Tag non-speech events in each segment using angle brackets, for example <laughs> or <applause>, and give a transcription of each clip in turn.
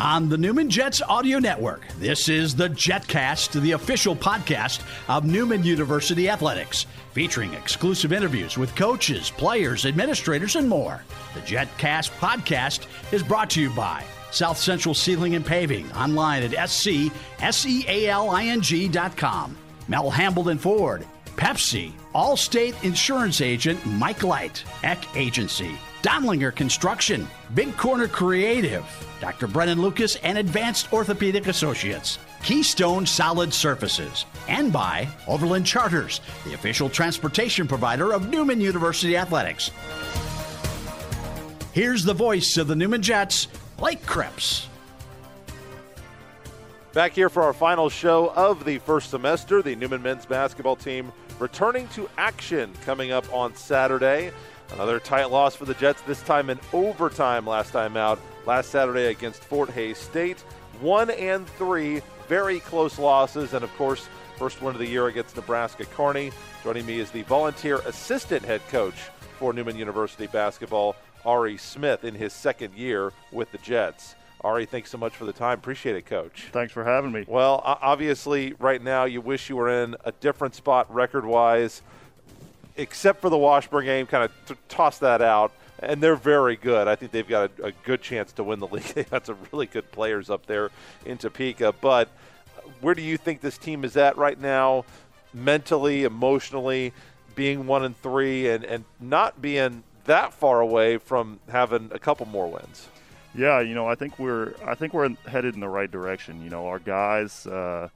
on the Newman Jets Audio Network. This is the JetCast, the official podcast of Newman University Athletics, featuring exclusive interviews with coaches, players, administrators, and more. The JetCast podcast is brought to you by South Central Sealing and Paving, online at scsealing.com. Mel Hambelton Ford, Pepsi, Allstate Insurance Agent Mike Light, Eck Agency, Dondlinger Construction, Big Corner Creative, Dr. Brennan Lucas and Advanced Orthopedic Associates, Keystone Solid Surfaces, and by Overland Charters, the official transportation provider of Newman University Athletics. Here's the voice of the Newman Jets, Blake Krebs. Back here for our final show of the first semester, the Newman men's basketball team returning to action coming up on Saturday. Another tight loss for the Jets, this time in overtime last time out, last Saturday against Fort Hays State. One and three, very close losses, and of course, first win of the year against Nebraska Kearney. Joining me is the volunteer assistant head coach for Newman University basketball, Ari Smith, in his second year with the Jets. Ari, thanks so much for the time. Appreciate it, Coach. Thanks for having me. Well, obviously, right now you wish you were in a different spot record wise, except for the Washburn game. Kind of t- toss that out. And they're very good. I think they've got a, a good chance to win the <laughs> league. They've got some really good players up there in Topeka. But where do you think this team is at right now, mentally, emotionally, being one and three, and, and not being that far away from having a couple more wins? Yeah, you know, I think we're I think we're headed in the right direction. You know, our guys. Uh,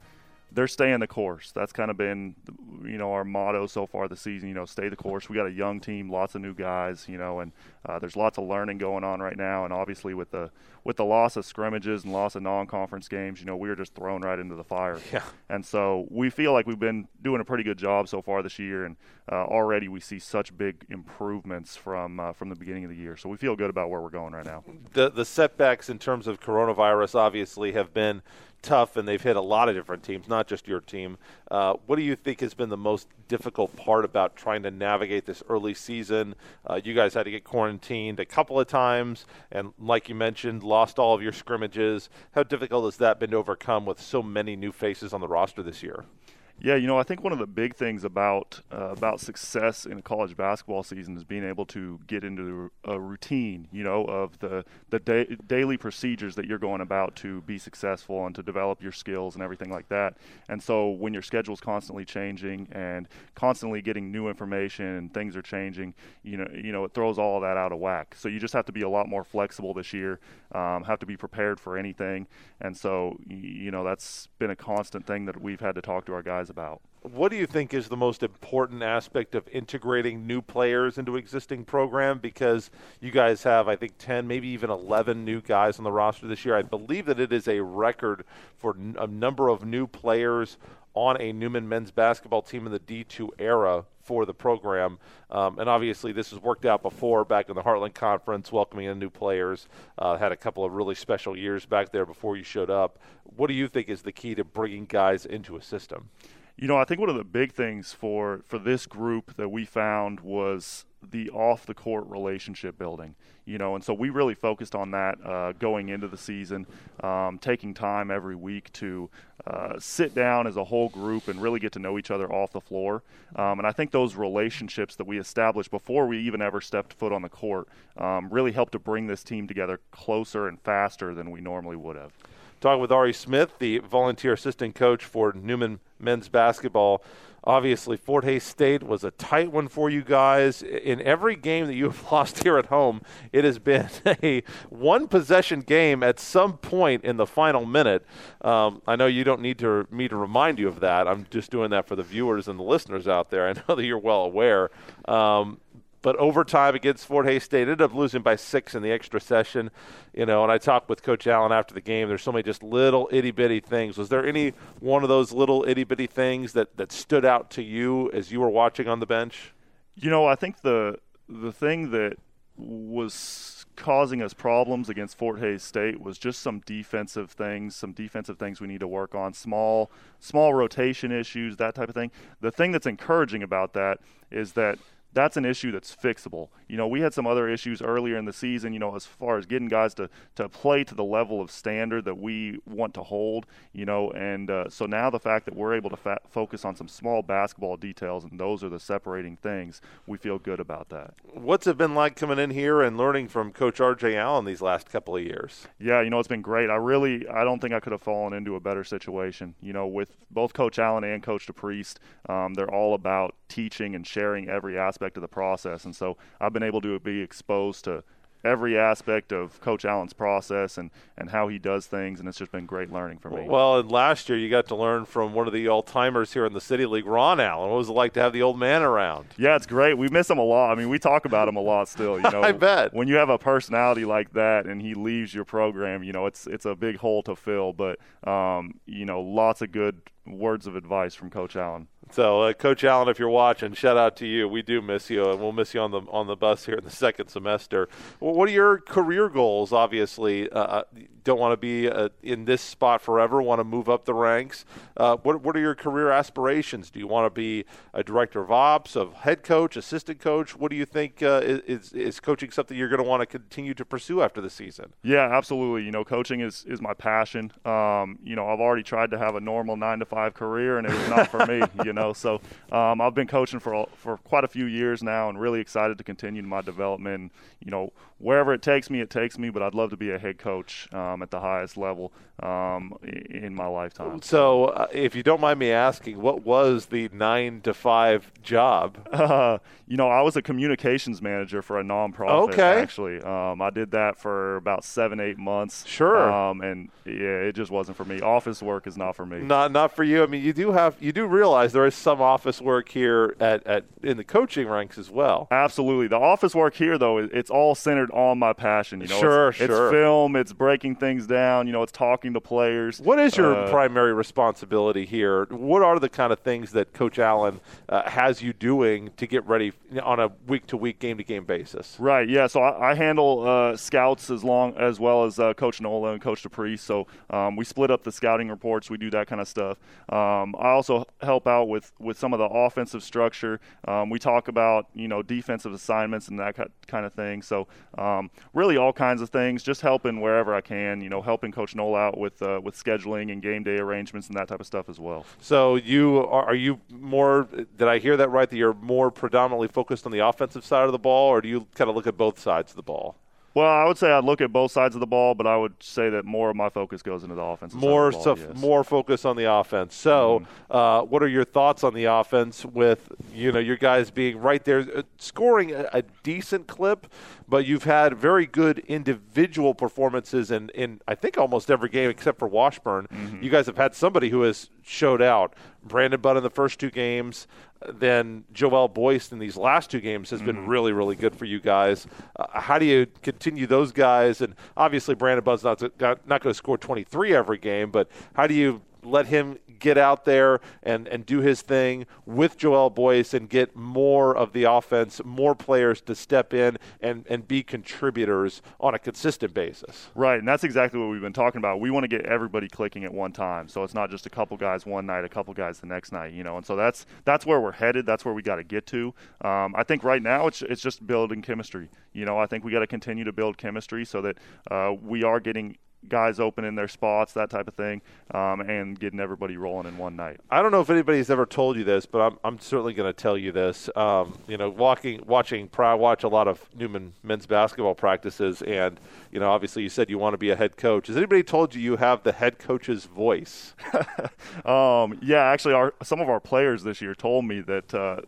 they're staying the course. That's kind of been, you know, our motto so far this season. You know, stay the course. We got a young team, lots of new guys. You know, and uh, there's lots of learning going on right now. And obviously, with the with the loss of scrimmages and loss of non-conference games, you know, we were just thrown right into the fire. Yeah. And so we feel like we've been doing a pretty good job so far this year, and uh, already we see such big improvements from uh, from the beginning of the year. So we feel good about where we're going right now. The the setbacks in terms of coronavirus obviously have been tough, and they've hit a lot of different teams, not just your team. Uh, what do you think has been the most difficult part about trying to navigate this early season? Uh, you guys had to get quarantined a couple of times, and like you mentioned, lost all of your scrimmages. How difficult has that been to overcome with so many new faces on the roster this year? Yeah, you know, I think one of the big things about uh, about success in a college basketball season is being able to get into a routine, you know, of the the da- daily procedures that you're going about to be successful and to develop your skills and everything like that. And so when your schedule's constantly changing and constantly getting new information and things are changing, you know, you know, it throws all that out of whack. So you just have to be a lot more flexible this year. Um, have to be prepared for anything. And so, you know, that's been a constant thing that we've had to talk to our guys about. What do you think is the most important aspect of integrating new players into existing program? Because you guys have, I think, 10, maybe even 11 new guys on the roster this year. I believe that it is a record for a number of new players on a Newman men's basketball team in the D2 era for the program. Um, and obviously, this has worked out before back in the Heartland Conference, welcoming in new players. Uh, had a couple of really special years back there before you showed up. What do you think is the key to bringing guys into a system? You know, I think one of the big things for for this group that we found was the off the court relationship building. You know, and so we really focused on that uh, going into the season, um, taking time every week to uh, sit down as a whole group and really get to know each other off the floor. Um, and I think those relationships that we established before we even ever stepped foot on the court um, really helped to bring this team together closer and faster than we normally would have. Talking with Ari Smith, the volunteer assistant coach for Newman men's basketball. Obviously, Fort Hays State was a tight one for you guys. In every game that you have <laughs> lost here at home, it has been <laughs> a one possession game at some point in the final minute. Um, I know you don't need to, me to remind you of that. I'm just doing that for the viewers and the listeners out there. I know that you're well aware. Um, but overtime against Fort Hays State ended up losing by six in the extra session. You know, and I talked with Coach Allen after the game. There's so many just little itty bitty things. Was there any one of those little itty bitty things that that stood out to you as you were watching on the bench? You know, I think the the thing that was causing us problems against Fort Hays State was just some defensive things, some defensive things we need to work on, small small rotation issues, that type of thing. The thing that's encouraging about that is that that's an issue that's fixable. You know, we had some other issues earlier in the season, you know, as far as getting guys to, to play to the level of standard that we want to hold, you know, and uh, so now the fact that we're able to fa- focus on some small basketball details and those are the separating things, we feel good about that. What's it been like coming in here and learning from Coach R.J. Allen these last couple of years? Yeah, you know, it's been great. I really, I don't think I could have fallen into a better situation. You know, with both Coach Allen and Coach DePriest, um, they're all about teaching and sharing every aspect of the process. And so I've been able to be exposed to every aspect of Coach Allen's process and, and how he does things, and it's just been great learning for me. Well, and last year you got to learn from one of the all timers here in the City League, Ron Allen. What was it like to have the old man around? Yeah, it's great. We miss him a lot. I mean, we talk about him a lot still. You <laughs> know, I bet when you have a personality like that and he leaves your program, you know, it's it's a big hole to fill. But um, you know, lots of good words of advice from Coach Allen. So, uh, Coach Allen, if you're watching, shout out to you. We do miss you, and we'll miss you on the on the bus here in the second semester. What are your career goals? Obviously, uh, uh don't want to be uh, in this spot forever. Want to move up the ranks. Uh, what what are your career aspirations? Do you want to be a director of ops, of head coach, assistant coach? What do you think uh, is is coaching something you're going to want to continue to pursue after the season? Yeah, absolutely. You know, coaching is is my passion. Um, you know, I've already tried to have a normal nine to five career, and it was not for me. <laughs> You so um, I've been coaching for for quite a few years now, and really excited to continue my development. You know, wherever it takes me, it takes me. But I'd love to be a head coach um, at the highest level um, in my lifetime. So, uh, if you don't mind me asking, what was the nine to five job? Uh, <laughs> you know, I was a communications manager for a nonprofit. Okay. Actually, um, I did that for about seven, eight months. Sure. Um, and yeah, it just wasn't for me. Office work is not for me. Not not for you. I mean, you do have you do realize there is some office work here at, at in the coaching ranks as well. Absolutely. The office work here, though, it's all centered on my passion. You know, sure, it's, sure. It's film. It's breaking things down. You know, it's talking to players. What is your uh, primary responsibility here? What are the kind of things that Coach Allen uh, has you doing to get ready on a week to week, game to game basis? Right. Yeah. So I, I handle uh, scouts as long as well as uh, Coach Nola and Coach DePriest. So um, we split up the scouting reports. We do that kind of stuff. Um, I also help out with with with some of the offensive structure. Um, we talk about you know defensive assignments and that kind of thing. So um, really all kinds of things. Just helping wherever I can. You know, helping Coach Nola out with uh, with scheduling and game day arrangements and that type of stuff as well. So you are, are you more? Did I hear that right? That you're more predominantly focused on the offensive side of the ball, or do you kind of look at both sides of the ball? Well, I would say I'd look at both sides of the ball, but I would say that more of my focus goes into the offense. More ball, stuff, yes. more focus on the offense. So, mm-hmm. uh, what are your thoughts on the offense? With you know your guys being right there, uh, scoring a, a, decent clip, but you've had very good individual performances in, in I think almost every game except for Washburn. Mm-hmm. You guys have had somebody who has showed out. Brandon Budd in the first two games, then Joel Boyce in these last two games has been mm-hmm. really, really good for you guys. Uh, how do you continue those guys? And obviously, Brandon Budd's not, not going to score 23 every game, but how do you let him get out there and, and do his thing with Joel Boyce and get more of the offense, more players to step in and, and be contributors on a consistent basis. Right, and that's exactly what we've been talking about. We want to get everybody clicking at one time. So it's not just a couple guys one night, a couple guys the next night, you know. And so that's that's where we're headed. That's where we got to get to. Um, I think right now it's it's just building chemistry. You know, I think we got to continue to build chemistry so that uh, we are getting guys opening their spots, that type of thing, um, and getting everybody rolling in one night. I don't know if anybody's ever told you this, but I'm, I'm certainly going to tell you this. Um, you know, walking, watching, I watch a lot of Newman men's basketball practices, and you know, obviously, you said you want to be a head coach. Has anybody told you you have the head coach's voice? <laughs> um, yeah, actually, our, some of our players this year told me that. Uh,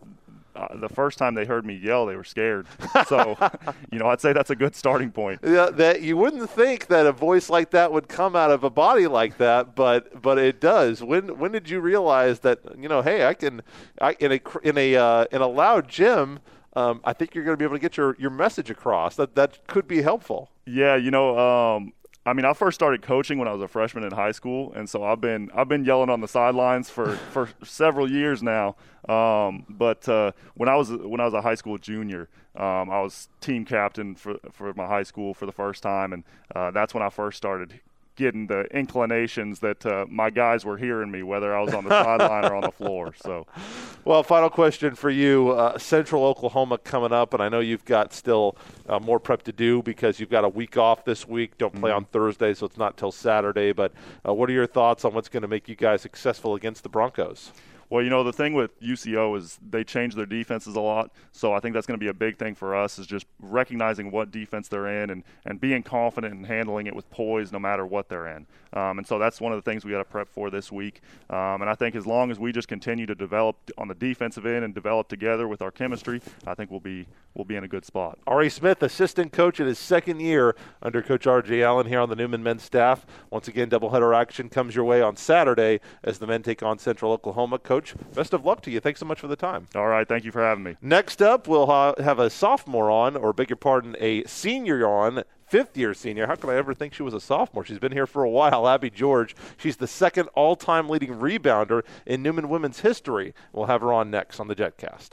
uh, the first time they heard me yell, they were scared. So, <laughs> you know, I'd say that's a good starting point. Yeah, that you wouldn't think that a voice like that would come out of a body like that, but but it does. When when did you realize that? You know, hey, I can, I in a in a uh, in a loud gym. Um, I think you're going to be able to get your, your message across. That that could be helpful. Yeah, you know, um, I mean, I first started coaching when I was a freshman in high school, and so I've been I've been yelling on the sidelines for, <laughs> for several years now. Um, but uh, when I was when I was a high school junior, um, I was team captain for for my high school for the first time, and uh, that's when I first started getting the inclinations that uh, my guys were hearing me, whether I was on the sideline or on the floor. So, <laughs> well, final question for you: uh, Central Oklahoma coming up, and I know you've got still uh, more prep to do because you've got a week off this week. Don't play mm-hmm. on Thursday, so it's not till Saturday. But uh, what are your thoughts on what's going to make you guys successful against the Broncos? Well, you know, the thing with UCO is they change their defenses a lot. So I think that's going to be a big thing for us is just recognizing what defense they're in and, and being confident and handling it with poise no matter what they're in. Um, and so that's one of the things we got to prep for this week. Um, and I think as long as we just continue to develop on the defensive end and develop together with our chemistry, I think we'll be we'll be in a good spot. Ari Smith, assistant coach in his second year under Coach R.J. Allen here on the Newman men's staff. Once again, doubleheader action comes your way on Saturday as the men take on Central Oklahoma. Coach, best of luck to you. Thanks so much for the time. All right, thank you for having me. Next up, we'll ha- have a sophomore on, or beg your pardon, a senior on fifth year senior. How could I ever think she was a sophomore? She's been here for a while. <laughs> Abbey George. She's the second all time leading rebounder in Newman women's history. We'll have her on next on the JetCast.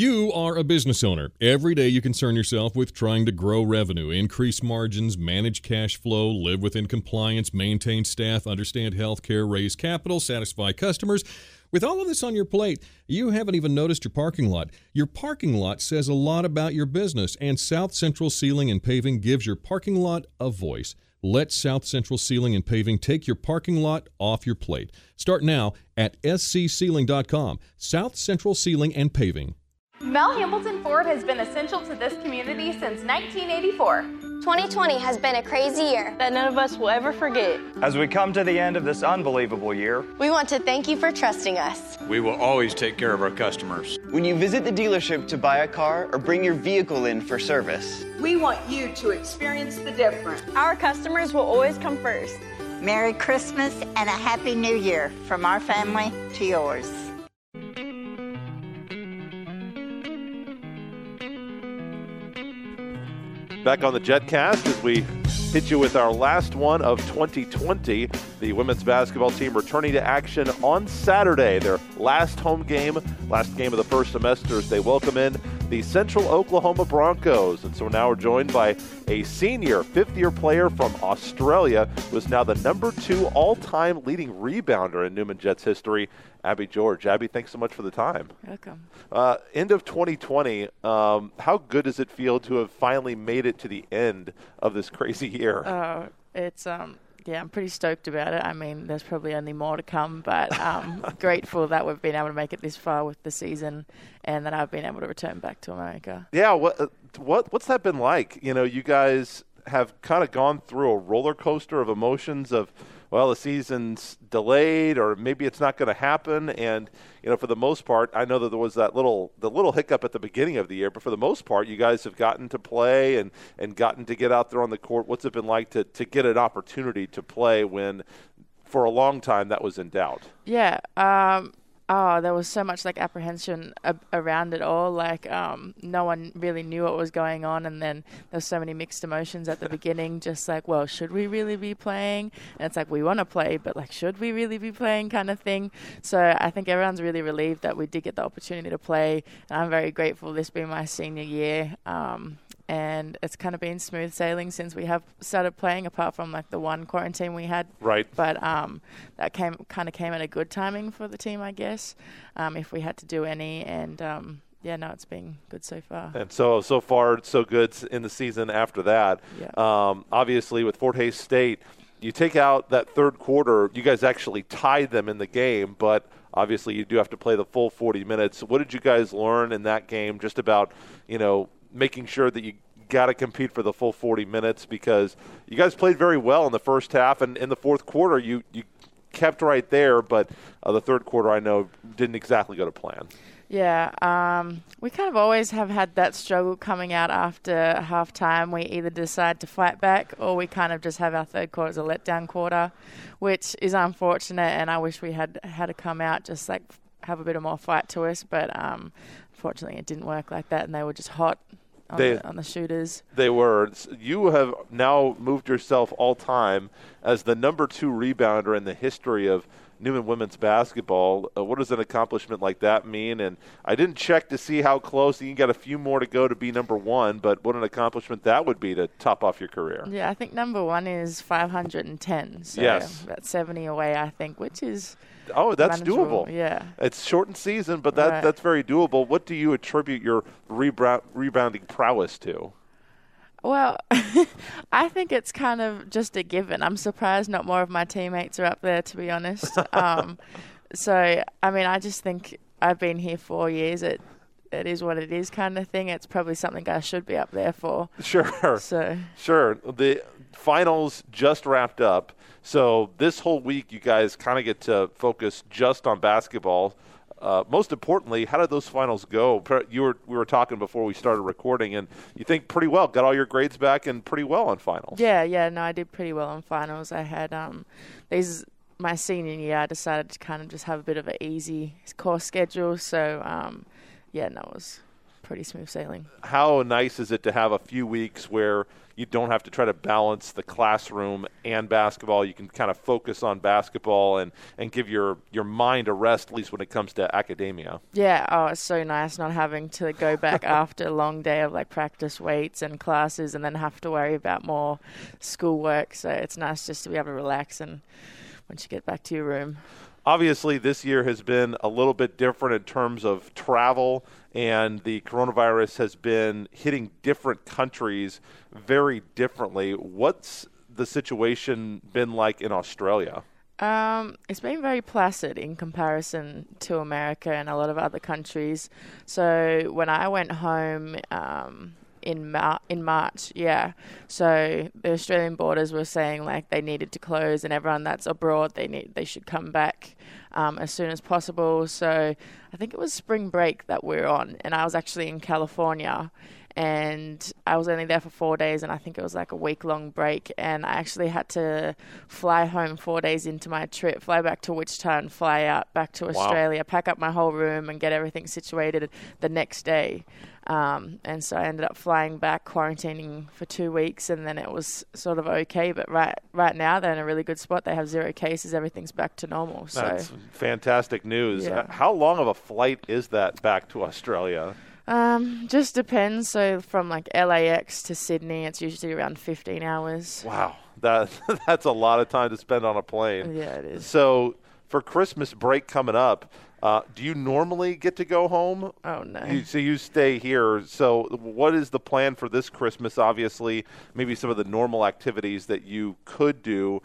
You are a business owner. Every day you concern yourself with trying to grow revenue, increase margins, manage cash flow, live within compliance, maintain staff, understand healthcare, raise capital, satisfy customers. With all of this on your plate, you haven't even noticed your parking lot. Your parking lot says a lot about your business, and South Central Sealing and Paving gives your parking lot a voice. Let South Central Sealing and Paving take your parking lot off your plate. Start now at scceilings.com. South Central Sealing and Paving. Mel Hambelton Ford has been essential to this community since 1984. 2020 has been a crazy year that none of us will ever forget. As we come to the end of this unbelievable year, we want to thank you for trusting us. We will always take care of our customers. When you visit the dealership to buy a car or bring your vehicle in for service, we want you to experience the difference. Our customers will always come first. Merry Christmas and a Happy New Year from our family to yours. Back on the JetCast as we hit you with our last one of 2020. The women's basketball team returning to action on Saturday. Their last home game, last game of the first semester as they welcome in the Central Oklahoma Broncos. And so now we're joined by a senior fifth year player from Australia who is now the number two all time leading rebounder in Newman Jets history. Abbey George. Abbey, thanks so much for the time. Welcome. Uh, end of 2020. Um, how good does it feel to have finally made it to the end of this <laughs> crazy year? Uh, it's um, yeah, I'm pretty stoked about it. I mean, there's probably only more to come, but um, <laughs> grateful that we've been able to make it this far with the season, and that I've been able to return back to America. Yeah, what uh, what what's that been like? You know, you guys have kind of gone through a roller coaster of emotions of well, the season's delayed, or maybe it's not going to happen. And you know, for the most part, I know that there was that little the little hiccup at the beginning of the year, but for the most part, you guys have gotten to play and and gotten to get out there on the court. What's it been like to to get an opportunity to play when? For a long time, that was in doubt. Yeah, um, oh, there was so much like apprehension ab- around it all. Like, um, no one really knew what was going on, and then there's so many mixed emotions at the <laughs> beginning. Just like, well, should we really be playing? And it's like we want to play, but like, should we really be playing? Kind of thing. So I think everyone's really relieved that we did get the opportunity to play, and I'm very grateful. This being my senior year. Um, and it's kind of been smooth sailing since we have started playing, apart from like the one quarantine we had. Right. But um, that came kind of came at a good timing for the team, I guess. Um, if we had to do any, and um, yeah, no, it's been good so far. And so so far so good in the season. After that, yeah. Um, obviously with Fort Hays State, you take out that third quarter, you guys actually tied them in the game, but obviously you do have to play the full 40 minutes. What did you guys learn in that game just about, you know, making sure that you got to compete for the full 40 minutes because you guys played very well in the first half and in the fourth quarter you you kept right there but uh, the third quarter I know didn't exactly go to plan. Yeah, um, we kind of always have had that struggle coming out after halftime. We either decide to fight back or we kind of just have our third quarter as a letdown quarter, which is unfortunate. And I wish we had had to come out just like have a bit of more fight to us. But um, unfortunately, it didn't work like that, and they were just hot on, they, the, on the shooters. They were. You have now moved yourself all time as the number two rebounder in the history of Newman women's basketball. Uh, what does an accomplishment like that mean? And I didn't check to see how close. You got a few more to go to be number one, but what an accomplishment that would be to top off your career. Yeah, I think number one is 510. So yes. that's 70 away, I think, which is. Oh, that's manageable. doable. Yeah. It's shortened season, but that Right. that's very doable. What do you attribute your rebound, rebounding prowess to? Well, <laughs> I think it's kind of just a given. I'm surprised not more of my teammates are up there, to be honest. <laughs> um, so, I mean, I just think I've been here four years. It it is what it is, kind of thing. It's probably something I should be up there for. Sure. So Sure. The finals just wrapped up. So this whole week, you guys kind of get to focus just on basketball. Uh, most importantly, how did those finals go? You were we were talking before we started recording, and you think pretty well. Got all your grades back and pretty well on finals. Yeah, yeah, no, I did pretty well on finals. I had um these my senior year. I decided to kind of just have a bit of an easy course schedule. So um, yeah, no, it was pretty smooth sailing. How nice is it to have a few weeks where you don't have to try to balance the classroom and basketball? You can kind of focus on basketball and, and give your, your mind a rest, at least when it comes to academia. Yeah, oh, it's so nice not having to go back <laughs> after a long day of like practice weights and classes, and then have to worry about more schoolwork. So it's nice just to be able to relax and once you get back to your room. Obviously, this year has been a little bit different in terms of travel, and the coronavirus has been hitting different countries very differently. What's the situation been like in Australia? Um, it's been very placid in comparison to America and a lot of other countries. So when I went home um, in Mar- in March, yeah, so the Australian borders were saying like they needed to close, and everyone that's abroad they need they should come back um, as soon as possible. So I think it was spring break that we are on, and I was actually in California and I was only there for four days, and I think it was like a week long break. And I actually had to fly home four days into my trip, fly back to Wichita, and fly out back to Australia, pack up my whole room, and get everything situated the next day. Um, and so I ended up flying back, quarantining for two weeks, and then it was sort of okay. But right right now they're in a really good spot. They have zero cases. Everything's back to normal. So That's fantastic news. Yeah. How long of a flight is that back to Australia? Um, just depends. So from like LAX to Sydney, it's usually around 15 hours. Wow, that <laughs> that's a lot of time to spend on a plane. Yeah, it is. So for Christmas break coming up, uh, do you normally get to go home? Oh no. You, so you stay here. So what is the plan for this Christmas? Obviously, maybe some of the normal activities that you could do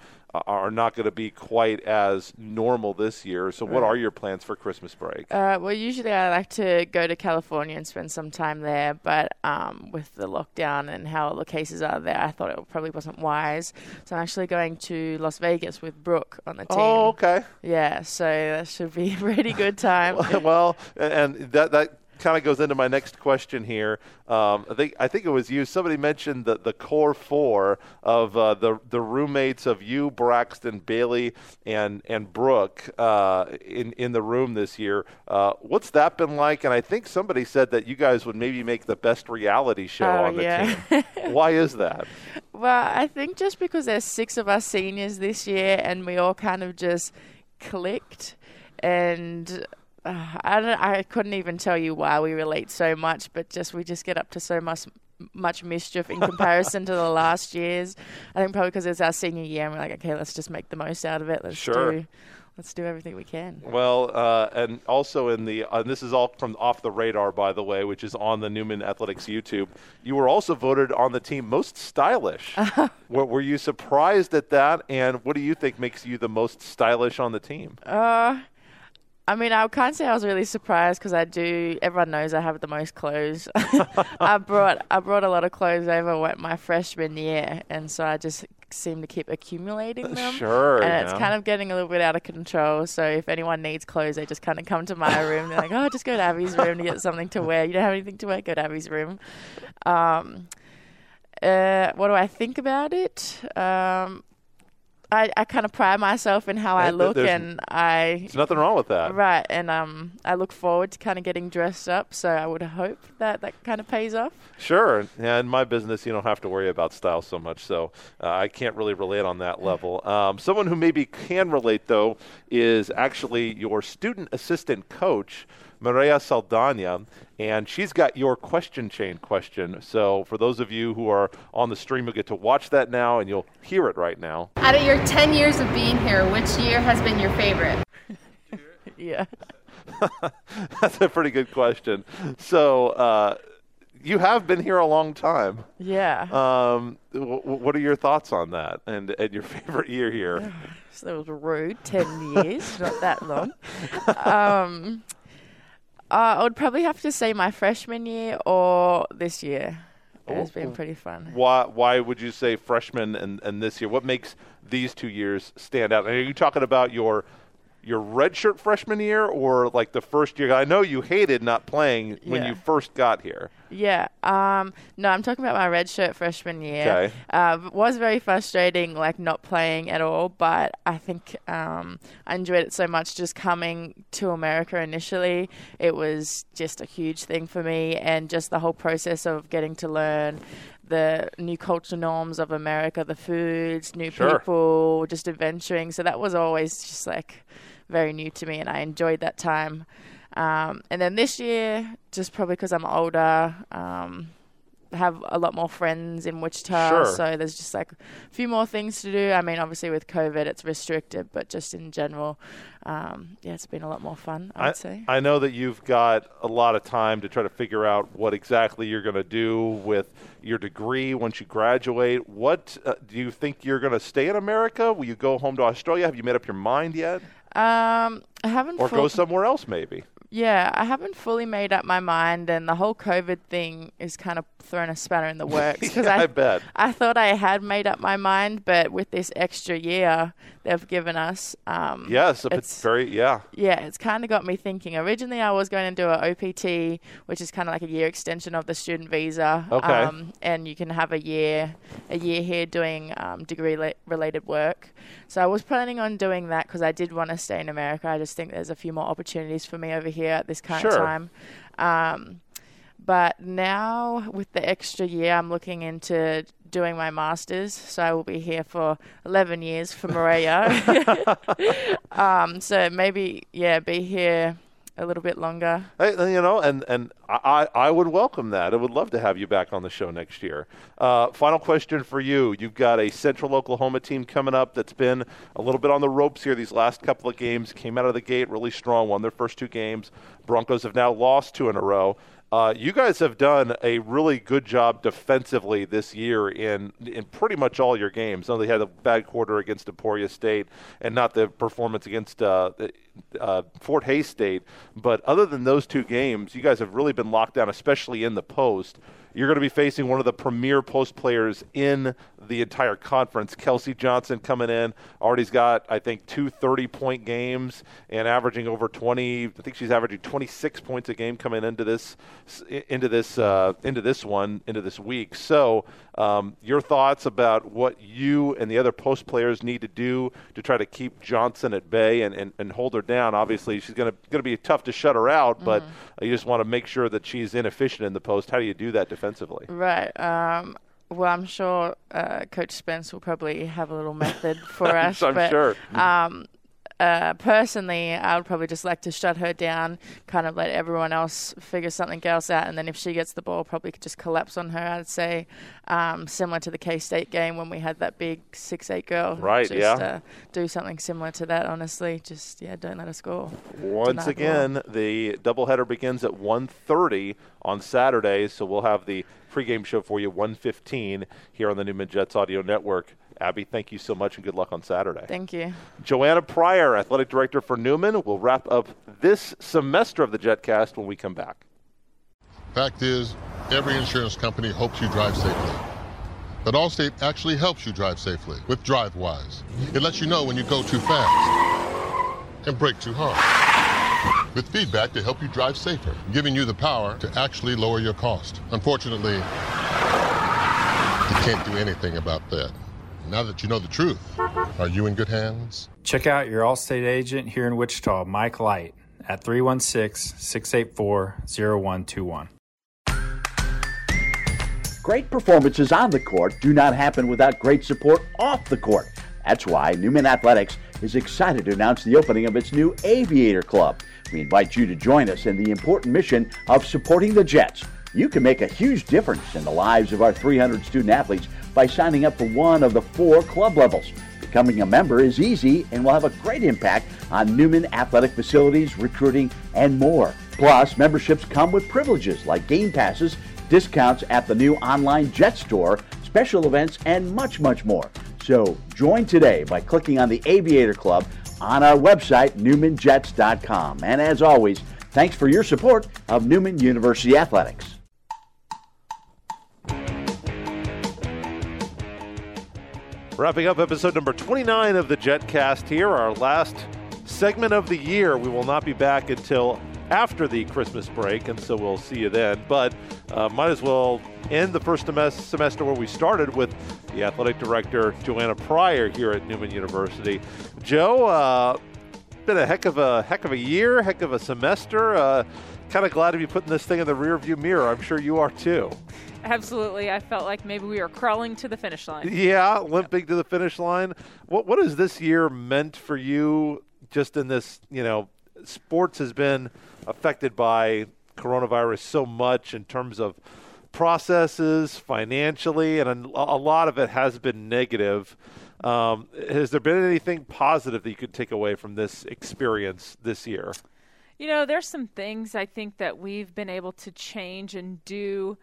are not going to be quite as normal this year. So what are your plans for Christmas break? Uh, well, usually I like to go to California and spend some time there, but um, with the lockdown and how all the cases are there, I thought it probably wasn't wise. So I'm actually going to Las Vegas with Brooke on the team. Oh, okay. Yeah, so that should be <laughs> a pretty good time. well, <laughs> and that that kind of goes into my next question here. Um, I think I think it was you. Somebody mentioned the the core four of uh, the the roommates of you, Braxton, Bailey, and and Brooke uh, in in the room this year. Uh, what's that been like? And I think somebody said that you guys would maybe make the best reality show Oh, on the yeah. team. Why is that? <laughs> Well, I think just because there's six of us seniors this year, and we all kind of just clicked, and uh, <sighs> I don't, I couldn't even tell you why we relate so much, but just we just get up to so much much mischief in comparison to the <laughs> last years. I think probably because it's our senior year, and we're like, okay, let's just make the most out of it. Let's Sure. do, let's do everything we can. Well, uh, and also in the, uh, this is all from off the radar, by the way, which is on the Newman Athletics YouTube. You were also voted on the team most stylish. <laughs> were, were you surprised at that? And what do you think makes you the most stylish on the team? Uh, I mean, I can't say I was really surprised because I do. Everyone knows I have the most clothes. <laughs> I brought I brought a lot of clothes over my freshman year, and so I just seem to keep accumulating them. Sure, and it's kind of getting a little bit out of control. So if anyone needs clothes, they just kind of come to my room. They're like, "Oh, just go to Abbey's room to get something to wear. You don't have anything to wear? Go to Abbey's room." Um, uh, what do I think about it? Um, I, I kind of pride myself in how I look, there's- and I There's nothing wrong with that. right, and um, I look forward to kind of getting dressed up. So I would hope that that kind of pays off. Sure. Yeah, in my business, you don't have to worry about style so much, so uh, I can't really relate on that level. <laughs> Um, someone who maybe can relate, though, is actually your student assistant coach, Maria Saldana, and she's got your question chain question. So for those of you who are on the stream, you'll get to watch that now, and you'll hear it right now. Out of your 10 years of being here, which year has been your favorite? <laughs> yeah. <laughs> That's a pretty good question. So uh, you have been here a long time. Yeah. Um, w- w- what are your thoughts on that, and and your <laughs> favorite year here? <sighs> So that was rude. Ten years, not that long. Um, uh, I would probably have to say my freshman year or this year. It's been pretty fun. Why why would you say freshman and, and this year? What makes these two years stand out? And are you talking about your your redshirt freshman year or like the first year? I know you hated not playing when you first got here. Yeah. Um, no, I'm talking about my redshirt freshman year. Okay. Uh, was very frustrating, like not playing at all. But I think um, I enjoyed it so much just coming to America initially. It was just a huge thing for me, and just the whole process of getting to learn the new culture norms of America, the foods, new Sure. people, just adventuring. So that was always just like very new to me, and I enjoyed that time. Um, and then this year, just probably because I'm older, um, have a lot more friends in Wichita, Sure. so there's just like a few more things to do. I mean, obviously with COVID, it's restricted, but just in general, um, yeah, it's been a lot more fun. I would say. I know that you've got a lot of time to try to figure out what exactly you're going to do with your degree once you graduate. What uh, do you think you're going to stay in America? Will you go home to Australia? Have you made up your mind yet? Um, I haven't. Or full- go somewhere else, maybe? Yeah, I haven't fully made up my mind, and the whole COVID thing is kind of thrown a spanner in the works. <laughs> Because Yeah, I, I bet. I thought I had made up my mind, but with this extra year they've given us, um, Yes, it's, it's very, yeah. yeah, it's kind of got me thinking. Originally, I was going to do an OPT, which is kind of like a year extension of the student visa. Okay. Um, and you can have a year, a year here doing um, degree-related work. So I was planning on doing that because I did want to stay in America. I just think there's a few more opportunities for me over here at this current Sure. time. Um, but now with the extra year, I'm looking into doing my masters. So I will be here for 11 years for Maria. <laughs> <laughs> um, so maybe yeah, be here a little bit longer. Hey, you know, and and I I would welcome that. I would love to have you back on the show next year. Uh, final question for you: You've got a Central Oklahoma team coming up that's been a little bit on the ropes here these last couple of games. Came out of the gate really strong, won their first two games. Broncos have now lost two in a row. Uh, you guys have done a really good job defensively this year in in pretty much all your games. They had a bad quarter against Emporia State and not the performance against uh, uh, Fort Hays State, but other than those two games, you guys have really been locked down, especially in the post. You're going to be facing one of the premier post players in the entire conference. Kelsey Johnson coming in. Already's got, I think, two 30 point games and averaging over 20. I think she's averaging 26 points a game coming into this into this uh, into this one into this week. So, um, your thoughts about what you and the other post players need to do to try to keep Johnson at bay and, and, and hold her down. Obviously, she's going to be tough to shut her out, but you just want to make sure that she's inefficient in the post. How do you do that defensively? Right. Um, well, I'm sure uh, Coach Spence will probably have a little method for <laughs> us. I'm but, sure. Um, uh, personally, I would probably just like to shut her down, kind of let everyone else figure something else out, and then if she gets the ball, probably could just collapse on her. I'd say, um, similar to the K State game when we had that big six eight girl. Right, Just, yeah. Uh, do something similar to that. Honestly, just yeah, don't let her score. Once again, the doubleheader begins at 1.30 on Saturday, so we'll have the pregame show for you 1.15 here on the Newman Jets Audio Network. Abbey, thank you so much and good luck on Saturday. Thank you. Joanna Pryor, athletic director for Newman, will wrap up this semester of the JetCast when we come back. Fact is, every insurance company hopes you drive safely. But Allstate actually helps you drive safely with DriveWise. It lets you know when you go too fast and brake too hard. With feedback to help you drive safer, giving you the power to actually lower your cost. Unfortunately, you can't do anything about that. Now that you know the truth, Are you in good hands? Check out your Allstate agent here in Wichita, Mike Light, at 316 684 0121. Great performances on the court do not happen without great support off the court. That's why Newman Athletics is excited to announce the opening of its new Aviator Club. We invite you to join us in the important mission of supporting the Jets. You can make a huge difference in the lives of our 300 student athletes by signing up for one of the four club levels. Becoming a member is easy and will have a great impact on Newman athletic facilities, recruiting, and more. Plus, memberships come with privileges like game passes, discounts at the new online Jet Store, special events, and much, much more. So join today by clicking on the Aviator Club on our website, newmanjets.com. And as always, thanks for your support of Newman University Athletics. Wrapping up episode number 29 of the JetCast here, our last segment of the year. We will not be back until after the Christmas break, and so we'll see you then. But uh, might as well end the first semester where we started with the athletic director, Joanna Pryor, here at Newman University. Joe, uh, been a heck of a heck of a year, heck of a semester. Uh, kind of glad to be putting this thing in the rearview mirror. I'm sure you are too. Absolutely. I felt like maybe we were crawling to the finish line. Yeah, limping yep. to the finish line. What what has this year meant for you just in this, you know, sports has been affected by coronavirus so much in terms of processes, financially, and a lot of it has been negative. Um, has there been anything positive that you could take away from this experience this year? You know, there's some things I think that we've been able to change and do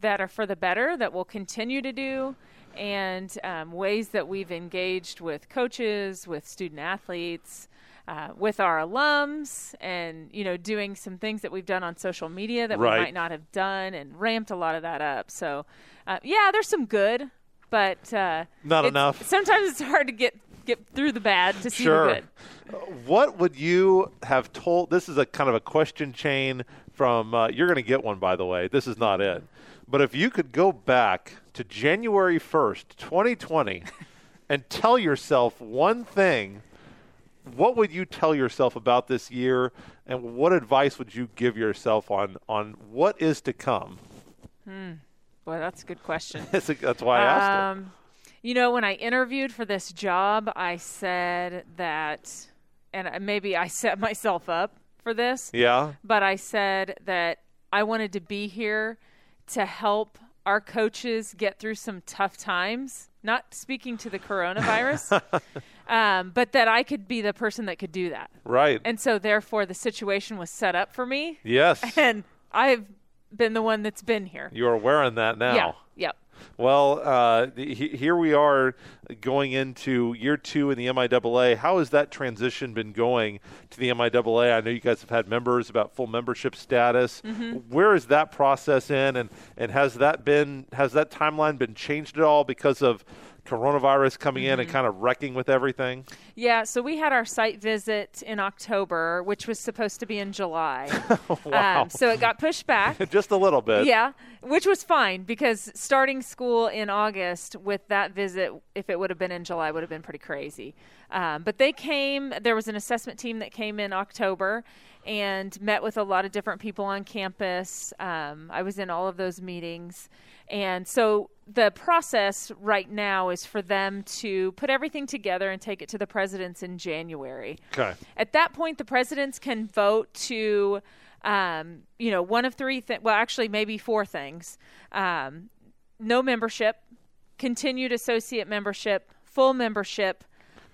that are for the better that we'll continue to do and um, ways that we've engaged with coaches, with student athletes, uh, with our alums, and you know, doing some things that we've done on social media that right. we might not have done, and ramped a lot of that up. So, uh, yeah, there's some good, but uh, not enough. Sometimes it's hard to get get through the bad to see sure. the good. What would you have told? This is a kind of a question chain from. Uh, you're going to get one, by the way. This is not it. But if you could go back to January 1st, 2020, <laughs> and tell yourself one thing, what would you tell yourself about this year, and what advice would you give yourself on on what is to come? Hmm. Boy, that's a good question. <laughs> that's, a, that's why I asked um, it. You know, when I interviewed for this job, I said that, and maybe I <laughs> set myself up for this. Yeah. But I said that I wanted to be here to help our coaches get through some tough times. Not speaking to the coronavirus, <laughs> um, but that I could be the person that could do that. Right. And so, therefore, the situation was set up for me. Yes. <laughs> And I've been the one that's been here. You are wearing that now. Yeah. Yep. Well, uh, here we are going into year two in the MIAA. How has that transition been going to the MIAA? I know you guys have had members about full membership status. Mm-hmm. Where is that process in, and, and has that been has that timeline been changed at all because of coronavirus coming mm-hmm. in and mm-hmm. kind of wrecking with everything? Yeah, so we had our site visit in October, which was supposed to be in July. <laughs> wow. Um, so it got pushed back. <laughs> Just a little bit. Yeah, which was fine because starting school in August with that visit, if it would have been in July, would have been pretty crazy. Um, but they came, there was an assessment team that came in October and met with a lot of different people on campus. Um, I was in all of those meetings. And so the process right now is for them to put everything together and take it to the presidents in January. Okay. At that point, the presidents can vote to, um, you know, one of three things. Well, actually, maybe four things: um, no membership, continued associate membership, full membership,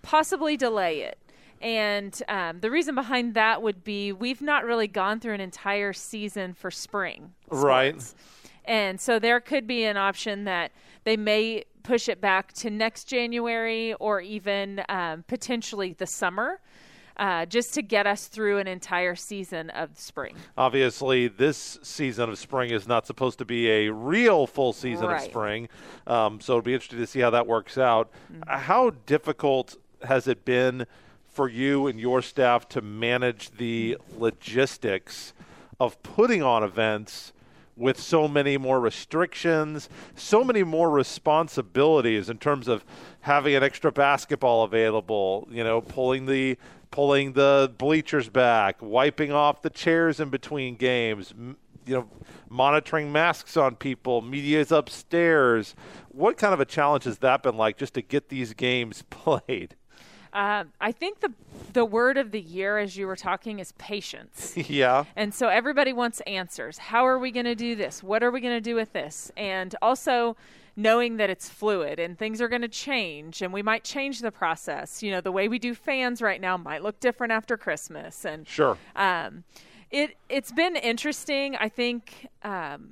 possibly delay it. And um, the reason behind that would be we've not really gone through an entire season for spring. Sports. Right. And so there could be an option that they may push it back to next January or even um, potentially the summer. Uh, just to get us through an entire season of spring. Obviously, this season of spring is not supposed to be a real full season right. of spring, um, so it'll be interesting to see how that works out. Mm-hmm. How difficult has it been for you and your staff to manage the logistics of putting on events with so many more restrictions, so many more responsibilities in terms of having an extra basketball available, you know, pulling the pulling the bleachers back, wiping off the chairs in between games, you know, monitoring masks on people, media's upstairs. What kind of a challenge has that been like just to get these games <laughs> played? Uh, I think the the word of the year, as you were talking, is patience. <laughs> yeah. And so everybody wants answers. How are we going to do this? What are we going to do with this? And also knowing that it's fluid and things are going to change and we might change the process. You know, the way we do fans right now might look different after Christmas. And sure. Um, it it's been interesting. I think um,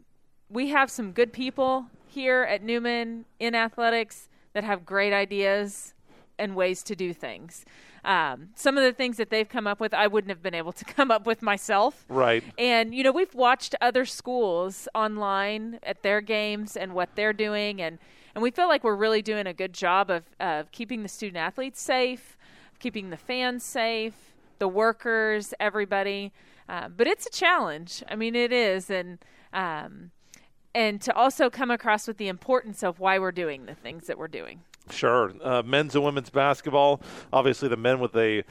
we have some good people here at Newman in athletics that have great ideas and ways to do things. Um, some of the things that they've come up with, I wouldn't have been able to <laughs> come up with myself. Right. And, you know, we've watched other schools online at their games and what they're doing, and, and we feel like we're really doing a good job of, of keeping the student athletes safe, keeping the fans safe, the workers, everybody. Uh, but it's a challenge. I mean, it is. And, um, and to also come across with the importance of why we're doing the things that we're doing. Sure. Uh, men's and women's basketball. Obviously, the men with a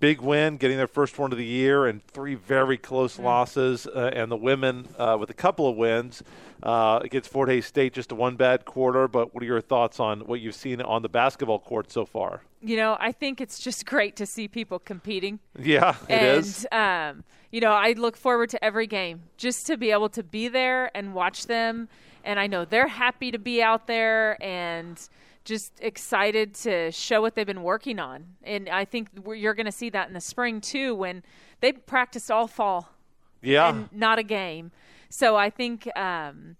big win, getting their first one of the year, and three very close mm. losses. Uh, and the women uh, with a couple of wins uh, against Fort Hays State, just a one bad quarter. But what are your thoughts on what you've seen on the basketball court so far? You know, I think it's just great to see people competing. Yeah, it and, is. Um, you know, I look forward to every game just to be able to be there and watch them. And I know they're happy to be out there and – just excited to show what they've been working on. And I think you're going to see that in the spring too when they practiced all fall. Yeah. And not a game. So I think um,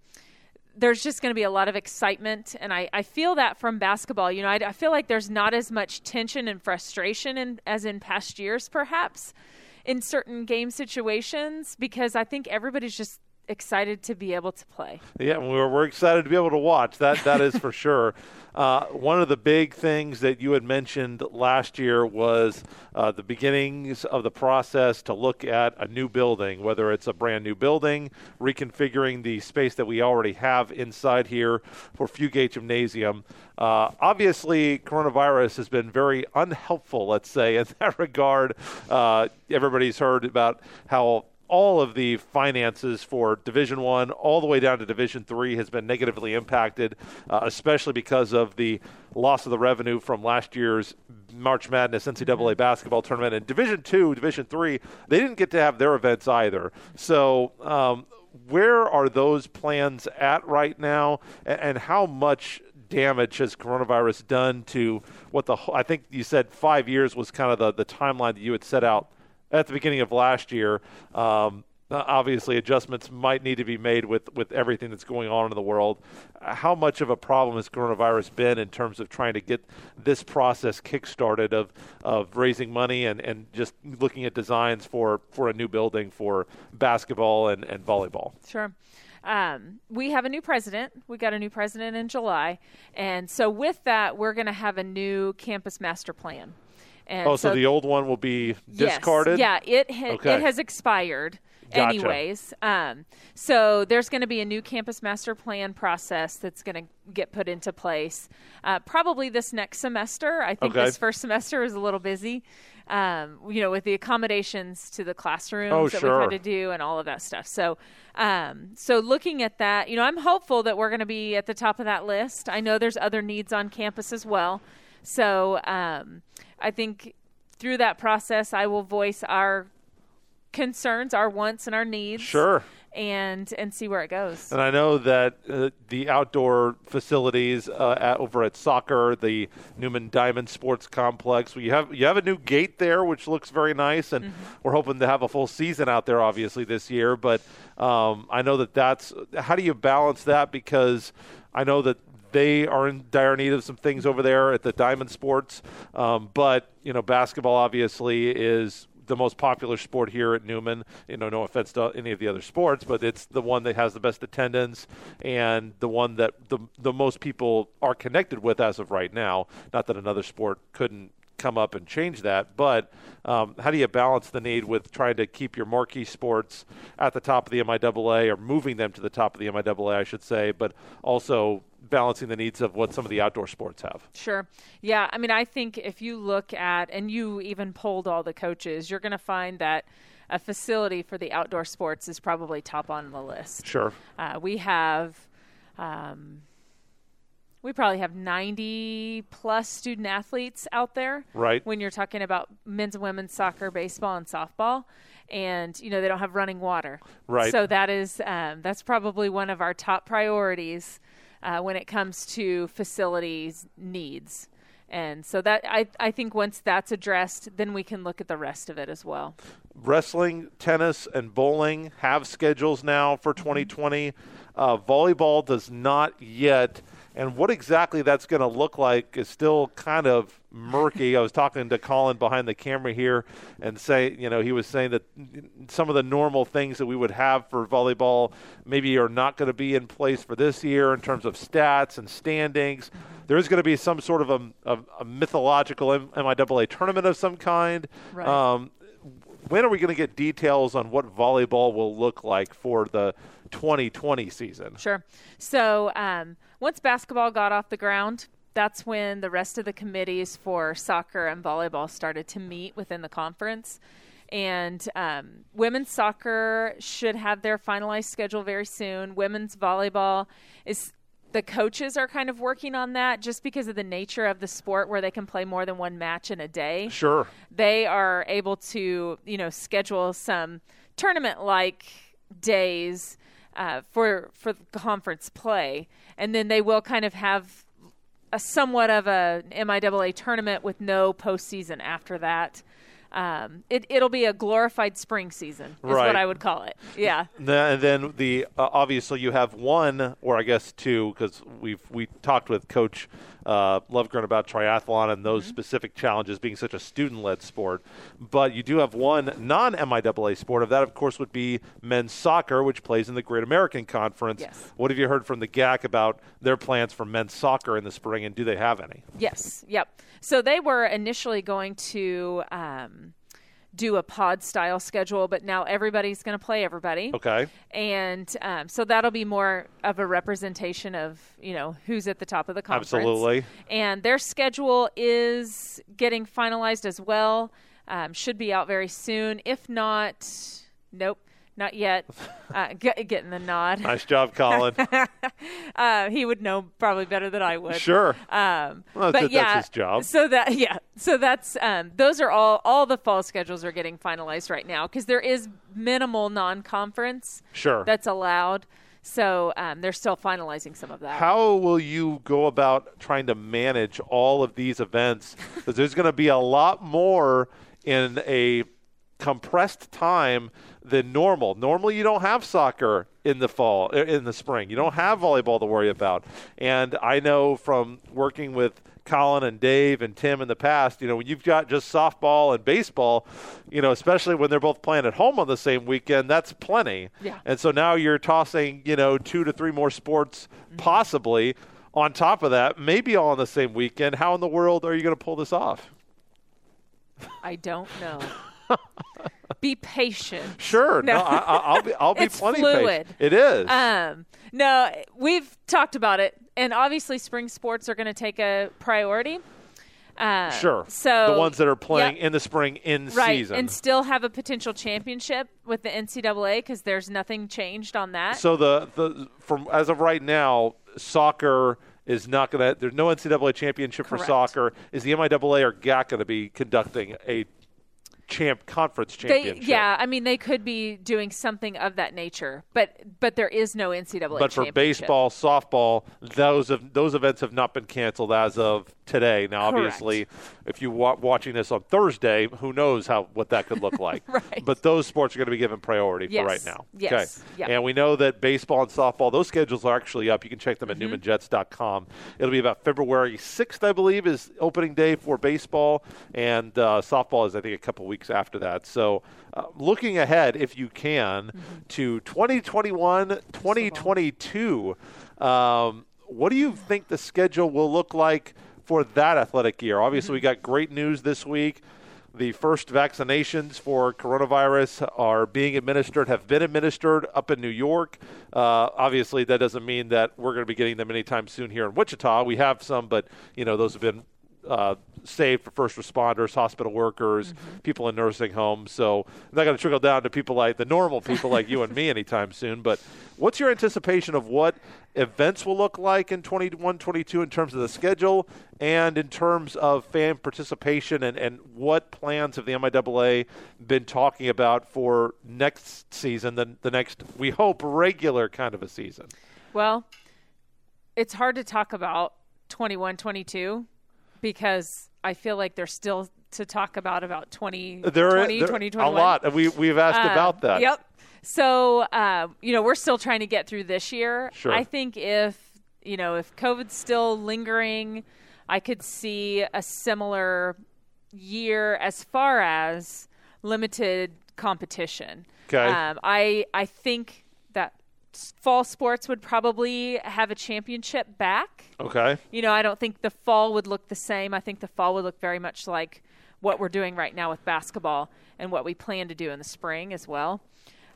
there's just going to be a lot of excitement. And I, I feel that from basketball. You know, I, I feel like there's not as much tension and frustration in, as in past years, perhaps, in certain game situations, because I think everybody's just excited to be able to play. Yeah, we're, we're excited to be able to watch. That that is for <laughs> sure. Uh, one of the big things that you had mentioned last year was uh, the beginnings of the process to look at a new building, whether it's a brand new building, reconfiguring the space that we already have inside here for Fugate Gymnasium. Uh, obviously, coronavirus has been very unhelpful, let's say, in <laughs> that regard. Uh, everybody's heard about how all of the finances for Division One all the way down to Division Three has been negatively impacted, uh, especially because of the loss of the revenue from last year's March Madness NCAA mm-hmm. basketball tournament. And Division Two, Division Three, they didn't get to have their events either. So. Um, where are those plans at right now, and, and how much damage has coronavirus done to what the I think you said five years was kind of the, the timeline that you had set out at the beginning of last year. Um, obviously, adjustments might need to be made with, with everything that's going on in the world. How much of a problem has coronavirus been in terms of trying to get this process kickstarted of, of raising money and, and just looking at designs for, for a new building for basketball and, and volleyball? Sure. Um, we have a new president. We got a new president in July. And so, with that, we're going to have a new campus master plan. And oh, so, so, the old one will be discarded? Yes, yeah, it, ha- okay. it has expired. Gotcha. Anyways, um, so there's going to be a new campus master plan process that's going to get put into place uh, probably this next semester. I think okay. this first semester is a little busy, um, you know, with the accommodations to the classrooms oh, that sure. we've had to do and all of that stuff. So, um, so looking at that, you know, I'm hopeful that we're going to be at the top of that list. I know there's other needs on campus as well. So um, I think through that process, I will voice our concerns, our wants, and our needs. Sure. And and see where it goes. And I know that uh, the outdoor facilities uh, at, over at soccer, the Newman Diamond Sports Complex, you have you have a new gate there, which looks very nice, and mm-hmm. we're hoping to have a full season out there, obviously this year. But um, I know that that's how do you balance that because I know that they are in dire need of some things over there at the Diamond Sports. Um, but you know, basketball obviously is the most popular sport here at Newman. You know, no offense to any of the other sports, but it's the one that has the best attendance and the one that the the most people are connected with as of right now. Not that another sport couldn't come up and change that. But um, how do you balance the need with trying to keep your marquee sports at the top of the MIAA or moving them to the top of the MIAA, I should say, but also balancing the needs of what some of the outdoor sports have. Sure. Yeah. I mean, I think if you look at, and you even polled all the coaches, you're going to find that a facility for the outdoor sports is probably top on the list. Sure. Uh, we have. Um, we probably have 90 plus student athletes out there. Right. When you're talking about men's and women's soccer, baseball, and softball, and you know they don't have running water. Right. So that is um, that's probably one of our top priorities uh, when it comes to facilities needs. And so that I, I think once that's addressed, then we can look at the rest of it as well. Wrestling, tennis, and bowling have schedules now for 2020. Uh, volleyball does not yet. And what exactly that's going to look like is still kind of murky. I was talking to Colin behind the camera here and say, you know, he was saying that some of the normal things that we would have for volleyball maybe are not going to be in place for this year in terms of stats and standings. There is going to be some sort of a, a, a mythological MIAA tournament of some kind. Right. Um, when are we going to get details on what volleyball will look like for the 2020 season? Sure. So um, once basketball got off the ground, that's when the rest of the committees for soccer and volleyball started to meet within the conference. And um, women's soccer should have their finalized schedule very soon. Women's volleyball is the coaches are kind of working on that just because of the nature of the sport where they can play more than one match in a day. Sure. They are able to, you know, schedule some tournament like days uh, for for conference play, and then they will kind of have a somewhat of a MIAA tournament with no postseason after that. Um, it, it'll be a glorified spring season, is Right. what I would call it. Yeah. And then the uh, obviously you have one, or I guess two, because we've we talked with Coach uh, Lovegren about triathlon and those specific challenges being such a student-led sport. But you do have one non-MIAA sport. Of that, of course, would be men's soccer, which plays in the Great American Conference. Yes. What have you heard from the GAC about their plans for men's soccer in the spring, and do they have any? Yes. Yep. So they were initially going to um, do a pod style schedule, but now everybody's going to play everybody. Okay. And um, so that'll be more of a representation of you know who's at the top of the conference. Absolutely. And their schedule is getting finalized as well. Um, should be out very soon. If not, nope, not yet. Uh, <laughs> get, getting the nod. Nice job, Colin. <laughs> uh, he would know probably better than I would. Sure. Um, Well, but yeah, that's his job. So that yeah, so that's um, those are all all the fall schedules are getting finalized right now because there is minimal non-conference Sure. that's allowed. So um, they're still finalizing some of that. How will you go about trying to manage all of these events? <laughs> Because there's going to be a lot more in a compressed time than normal. Normally, you don't have soccer in the fall, er, in the spring. You don't have volleyball to worry about. And I know from working with Colin and Dave and Tim in the past, you know, when you've got just softball and baseball, you know, especially when they're both playing at home on the same weekend, that's plenty. Yeah. And so now you're tossing, you know, two to three more sports possibly on top of that, maybe all on the same weekend. How in the world are you going to pull this off? I don't know. <laughs> be patient. Sure. <laughs> No, I, I- I'll be. I'll be it's plenty fluid. patient. It is. Um, no, we've talked about it, and obviously, spring sports are going to take a priority. Uh, sure. So the ones that are playing Yep. in the spring in right, season. and still have a potential championship with the NCAA because there's nothing changed on that. so the the from as of right now, soccer is not going to. There's no NCAA championship for soccer. Is the MIAA or GAC going to be conducting a champ conference they, championship? yeah, I mean, they could be doing something of that nature, but but there is no NCAA. But for baseball, softball, those of those events have not been canceled as of today. Now, Correct. obviously, if you wa- watching this on Thursday, who knows how what that could look <laughs> like? Right. But those sports are going to be given priority Yes. for right now. Yes. Okay. Yep. And we know that baseball and softball, those schedules are actually up. You can check them at Mm-hmm. newmanjets.com. It'll be about February 6th, I believe, is opening day for baseball, and uh, softball is I think a couple weeks after that. So, uh, looking ahead, if you can, Mm-hmm. to 2021, 2022, um, what do you think the schedule will look like for that athletic year. Obviously, we got great news this week. The first vaccinations for coronavirus are being administered, have been administered up in New York. Uh, obviously, that doesn't mean that we're going to be getting them anytime soon here in Wichita. We have some, but you know those have been uh, saved for first responders, hospital workers, mm-hmm. people in nursing homes. So not going to trickle down to people like the normal people like you and me <laughs> anytime soon. But what's your anticipation of what events will look like in 21 22 in terms of the schedule and in terms of fan participation and, and what plans have the MIAA been talking about for next season, the, the next, we hope, regular kind of a season? Well, it's hard to talk about 21 22 because I feel like there's still to talk about about 20, there, 20, there, 20, A lot. We, we've asked um, about that. Yep. So, uh, you know, we're still trying to get through this year. Sure. I think if, you know, if COVID's still lingering, I could see a similar year as far as limited competition. Okay. Um, I, I think that fall sports would probably have a championship back. Okay. You know, I don't think the fall would look the same. I think the fall would look very much like what we're doing right now with basketball and what we plan to do in the spring as well.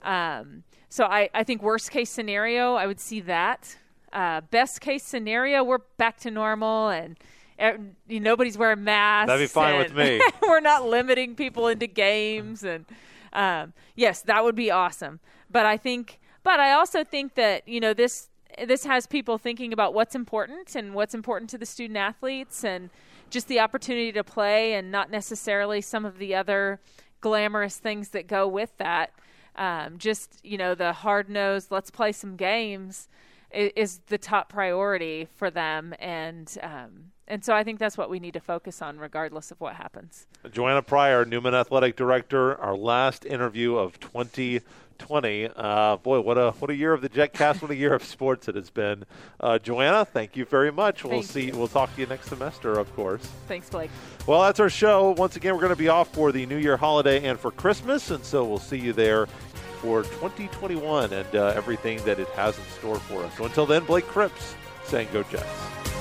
Um, so I, I think worst case scenario, I would see that. Uh, best case scenario, we're back to normal and er, nobody's wearing masks. That'd be fine with me. <laughs> we're not limiting people into games, and um, yes, that would be awesome. But I think but I also think that you know this this has people thinking about what's important and what's important to the student athletes and just the opportunity to play and not necessarily some of the other glamorous things that go with that. Um, just you know the hard nosed let's play some games is, the top priority for them and um, and so I think that's what we need to focus on regardless of what happens. Joanna Pryor, Newman Athletic Director, our last interview of 20- 20. Uh, boy, what a what a year of the JetCast! what a year of sports it has been. Uh, Joanna, thank you very much. We'll see. We'll talk to you next semester, of course. Thanks, Blake. Well, that's our show. Once again, we're going to be off for the New Year holiday and for Christmas, and so we'll see you there for 2021 and uh, everything that it has in store for us. So until then, Blake Cripps saying, "Go Jets."